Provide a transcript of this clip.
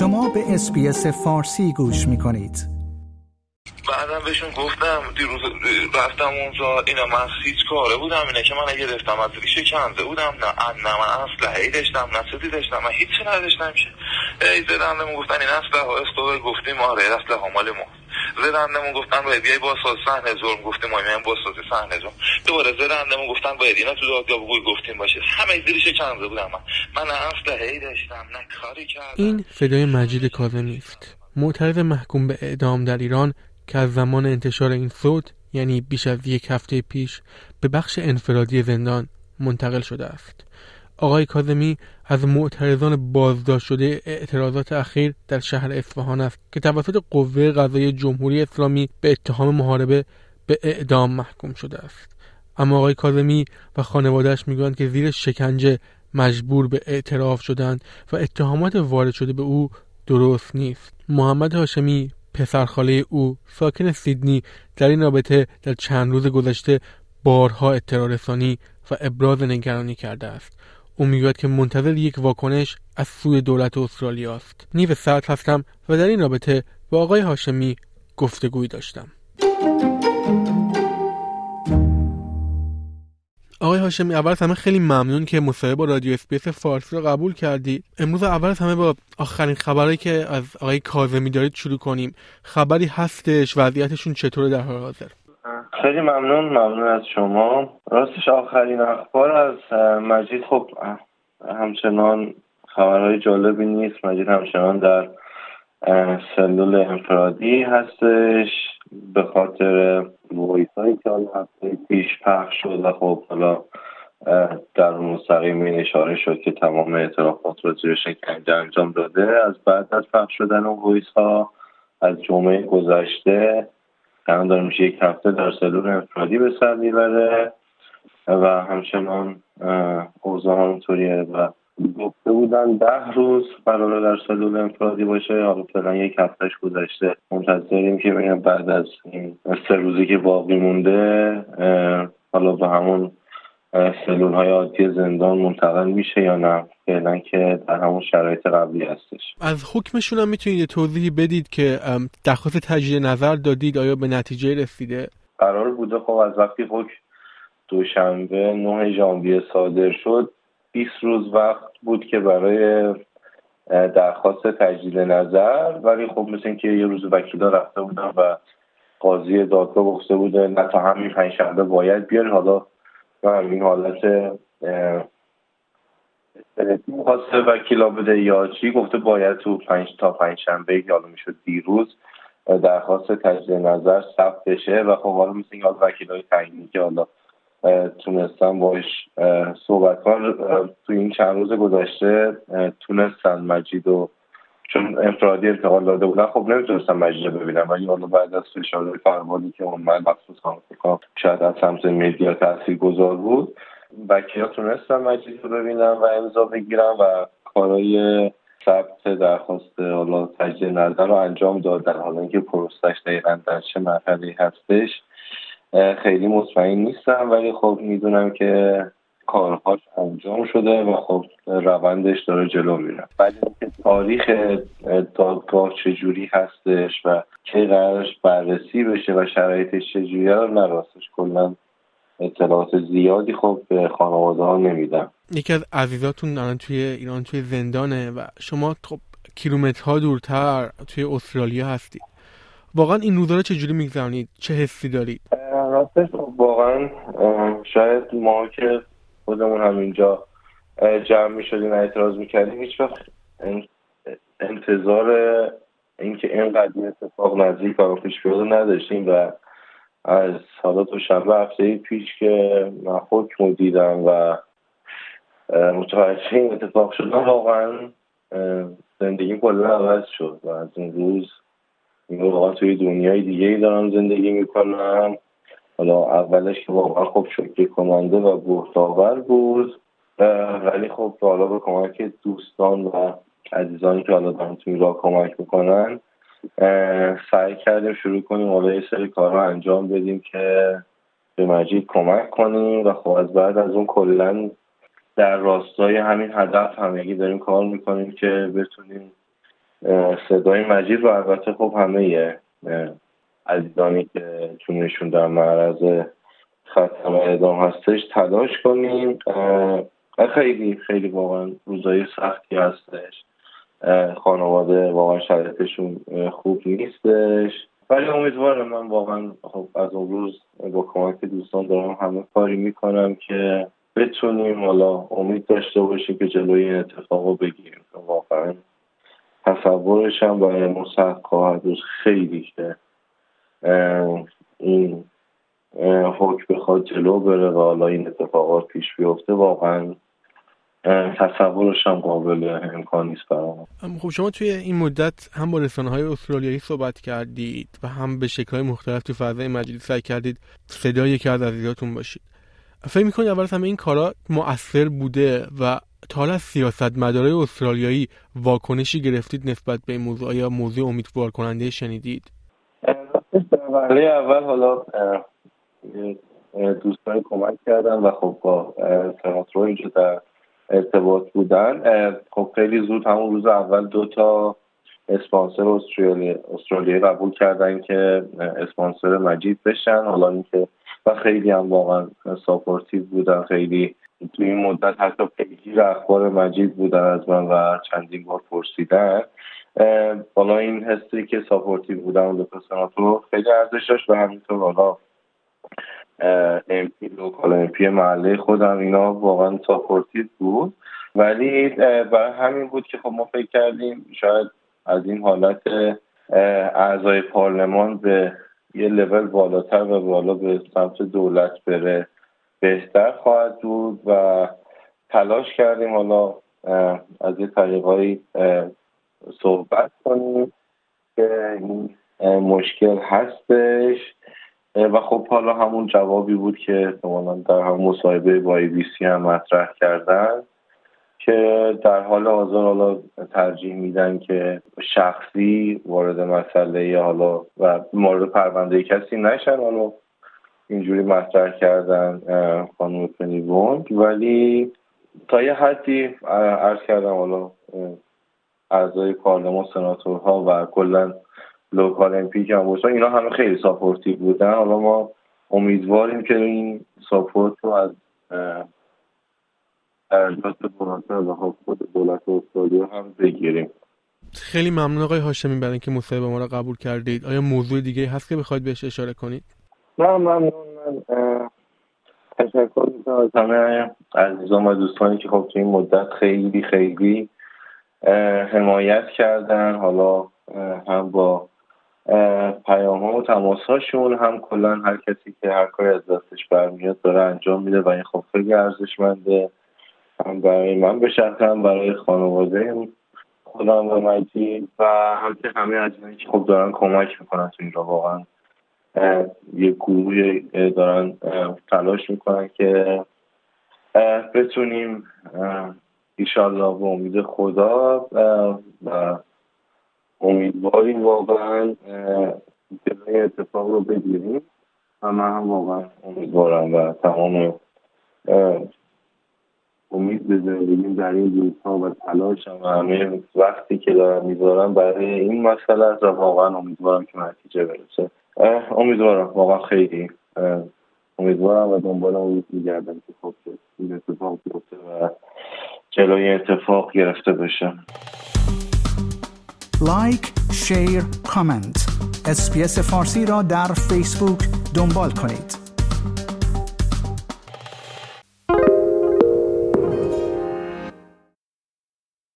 شما به اسپیس فارسی گوش می کنید. بعدم بهشون گفتم دیروز رفتم اونجا اینا من هیچ کاره بودم اینه که من گرفتم از ریشه کنده بودم نه نه من اسلحه داشتم نه چیزی داشتم من هیچی نداشتم که ای زدن گفتن این اسلحه ها استوبر گفتیم آره اسلحه مال ما زدندمون گفتن باید بیای با ساز صحنه زرم گفتیم ما با ساز صحنه زرم دوباره زدندمون گفتن باید اینا تو دادگاه بگوی گفتیم باشه. همه زیرش کنده بودم من من اصلا هی داشتم. نه کاری کردم. این صدای مجید کاظمی است معترض محکوم به اعدام در ایران که از زمان انتشار این صوت یعنی بیش از یک هفته پیش به بخش انفرادی زندان منتقل شده است. آقای کاظمی از معترضان بازداشت شده اعتراضات اخیر در شهر اصفهان است که توسط قوه قضایی جمهوری اسلامی به اتهام محاربه به اعدام محکوم شده است. اما آقای کاظمی و خانوادهش می‌گویند که زیر شکنجه مجبور به اعتراف شدند و اتهامات وارد شده به او درست نیست. محمد هاشمی پسرخاله او ساکن سیدنی در این رابطه در چند روز گذشته بارها اطلاع رسانی و ابراز نگرانی کرده است. او می‌گوید که منتظر یک واکنش از سوی دولت استرالیا است. نیو سرد هستم و در این رابطه با آقای هاشمی گفتگوی داشتم. آقای هاشمی اول همه خیلی ممنون که مصاحبه با رادیو اسپیس فارسی رو قبول کردی. امروز اول همه با آخرین خبری که از آقای کاظمی دارید شروع کنیم. خبری هستش وضعیتشون چطوره در حال حاضر؟ خیلی ممنون ممنون از شما. راستش آخرین اخبار از مجید خب همچنان خبرهای جالبی نیست. مجید همچنان در سلول انفرادی هستش. به خاطر voice هایی که حالا هفته پیش پخش شد و خب حالا در مستقیم این اشاره شد که تمام اعترافات رو زیر شکنجه انجام داده. از بعد از پخش شدن اون voice ها از جمعه گذشته الان داره میشه یک هفته در سلول انفرادی به سر می‌بره. و همچنان اوضاع همونطوریه و گفته بودن ده روز قراره در سلول انفرادی باشه. حالا فعلا یک هفتهش گذشته. منتظریم که ببینم بعد از این سه روزی که باقی مونده حالا به همون سلول های عادی زندان منتقل میشه یا نه. فعلا که در همون شرایط قبلی هستش. از حکمشون هم می‌تونید توضیحی بدید که درخواست تجدید نظر دادید آیا به نتیجه رسیده؟ قرار بوده. خب از وقتی حکم دوشنبه 9 ژانویه صادر شد. 20 روز وقت بود که برای درخواست تجدید نظر. ولی خب مثل که یه روز وکیلا رفته بودن و قاضی دادگاه گفته بوده نه تا همین پنجشنبه باید بیاری. حالا و همین حالت خواسته وکیلا بده یا چی؟ گفته باید تو پنج تا پنج شنبه حالا می‌شد دیروز درخواست تجدید نظر ثبت بشه. و خب حالا مثل حالا وکیلای تعیینی که حالا تونستن باش صحبت کن تو این چند روز گذشته تونستن مجید و چون انفرادی انتقال داده بودن. خب نمی‌تونستم مجید ببینم ولی حالا بعد از فشار فرمانی که من مخصوص کنم شاید از سمت مدیا تاثیر گذار بود. ها تونستم مجید رو ببینم و امضا بگیرم و کارای ثبت درخواست حالا تجدید نظر رو انجام دادن. حالا اینکه پروسش دقیقا در چه مرحله هستش خیلی مطمئن نیستم ولی خب می‌دونم که کارهاش انجام شده و خب روندش داره جلو میره. ولی تاریخ دادگاه چجوری هستش و چه قرارش بررسی بشه و شرایطش چجوری رو نراستش کلا اطلاعات زیادی خب به خانواده ها نمیدم. یکی از عزیزاتون الان توی ایران توی زندانه و شما خب کیلومترها دورتر توی استرالیا هستید واقعا این روزا چجوری میگذرونید؟ چه حسی دارید؟ راستش خب واقعا شاید ما که خودمون هم اینجا جمع می شدیم اعتراض می‌کردیم هیچ وقت انتظار اینکه اینقدر اتفاق نزدیک و پیش بیاده نداشتیم و از حالا تو شنبه هفته پیش که من حکم دیدم و متوجه این اتفاق شدم واقعا زندگی کلا عوض شد و از این روز این واقعا توی دنیای دیگه ای دارم زندگی می‌کنم. حالا اولش که واقعا خب شکری کننده و بهتاور بود ولی خب حالا به کمک دوستان و عزیزانی که حالا دارن توی راه کمک می‌کنن سعی کردیم شروع کنیم حالا یه سری کارها انجام بدیم که به مجید کمک کنیم و خب از بعد از اون کلا در راستای همین هدف همگی داریم کار می‌کنیم که بتونیم صدای مجید و البته خب همه عزیزانی که چونشون در معرض خطر اعدام هستش تلاش کنیم. خیلی خیلی واقعا روزای سختی هستش. خانواده واقعا شرایطشون خوب نیستش. ولی امیدوارم من واقعا خب از اون روز با کمک دوستان دارم همه کاری می‌کنم که بتونیم حالا امید داشته باشیم که جلوی این اتفاق رو بگیریم. واقعا تصورش هم برای ما سخت خیلی که این حکم بخواد جلو بره و حالا این اتفاقات پیش بیفته واقعا تصورش هم قابل امکان نیست برام. خب شما توی این مدت هم با رسانه های استرالیایی صحبت کردید و هم به شکل های مختلف تو فضای مجلسی سعی کردید صدای یکی از عزیزاتون باشید. فکر می‌کنید اول همه این کارا مؤثر بوده و تا حالا از سیاست مدارای استرالیایی واکنشی گرفتید نسبت به این موضوع؟ یا موضوع امیدوار کننده شنیدید؟ ولی اول حالا دوستان کمک کردن و خب با سناترو اینجا در ارتباط بودن. خب خیلی زود همون روز اول دو تا اسپانسر استرالی استرالیایی قبول کردن که اسپانسر مجید بشن. حالا اینکه و خیلی هم واقعا supportive بودن. خیلی تو این مدت حتی پیگیر اخبار مجید بودن از من و چندین بار پرسیدن. حالا این حسی که supportive بودن دو سناتور خیلی ارزش داشت و همینطور حالا MP local MP محله خودم اینا واقعا supportive بود. ولی برای همین بود که خب ما فکر کردیم شاید از این حالت اعضای پارلمان به یه لول بالاتر و بالا به سمت دولت بره بهتر خواهد بود و تلاش کردیم حالا از یه طریقهایی صحبت کنیم که این مشکل هستش. و خب حالا همون جوابی بود که احتمالا در هم مصاحبه با ای بی سی هم مطرح کردن که در حال حاضر حالا ترجیح میدن که شخصی وارد مسئله حالا و مورد پرونده کسی نشن. حالا اینجوری مطرح کردن خانم پنی ولی تا یه حدی عرض کردم حالا اعضای پارلمان سناتورها و کلا local MP که هم باشن اینا همه خیلی supportive بودن. حالا ما امیدواریم که این support رو از درجات بالاتر و خود دولت استرالیا هم بگیریم. خیلی ممنون آقای هاشمی برای اینکه مصاحبه ما را قبول کردید. آیا موضوع دیگه هست که بخواید بهش اشاره کنید؟ نه ممنون. من تشکر می‌کنم از همه عزیزان و دوستانی که خب تو این مدت خیلی خیلی حمایت کردن. حالا هم با پیام ها و تماس هاشون هم کلا هر کسی که هر کاری از دستش برمیاد داره انجام میده و این خب خیلی ارزشمنده. هم برای من به هم برای خانواده خودم و مجید و هم که همه عزیزانی که خب دارن کمک می‌کنن تو این را واقعا یه گروه دارن تلاش می‌کنن که بتونیم ایشالله به امید خدا و امیدواریم واقعا جلوی اتفاق رو بگیریم. و من هم واقعا امیدوارم و تمام امید به زندگیم در این روزها و تلاشم و همه وقتی که دارم می‌ذارم برای این مسئله و واقعا امیدوارم که نتیجه برسه. امیدوارم. واقعا خیلی. امیدوارم و دنبال امید میگردم که خب این اتفاق بیفته و جلوی اتفاق گرفته بشه. like، share، comment SBS فارسی را در فیسبوک دنبال کنید.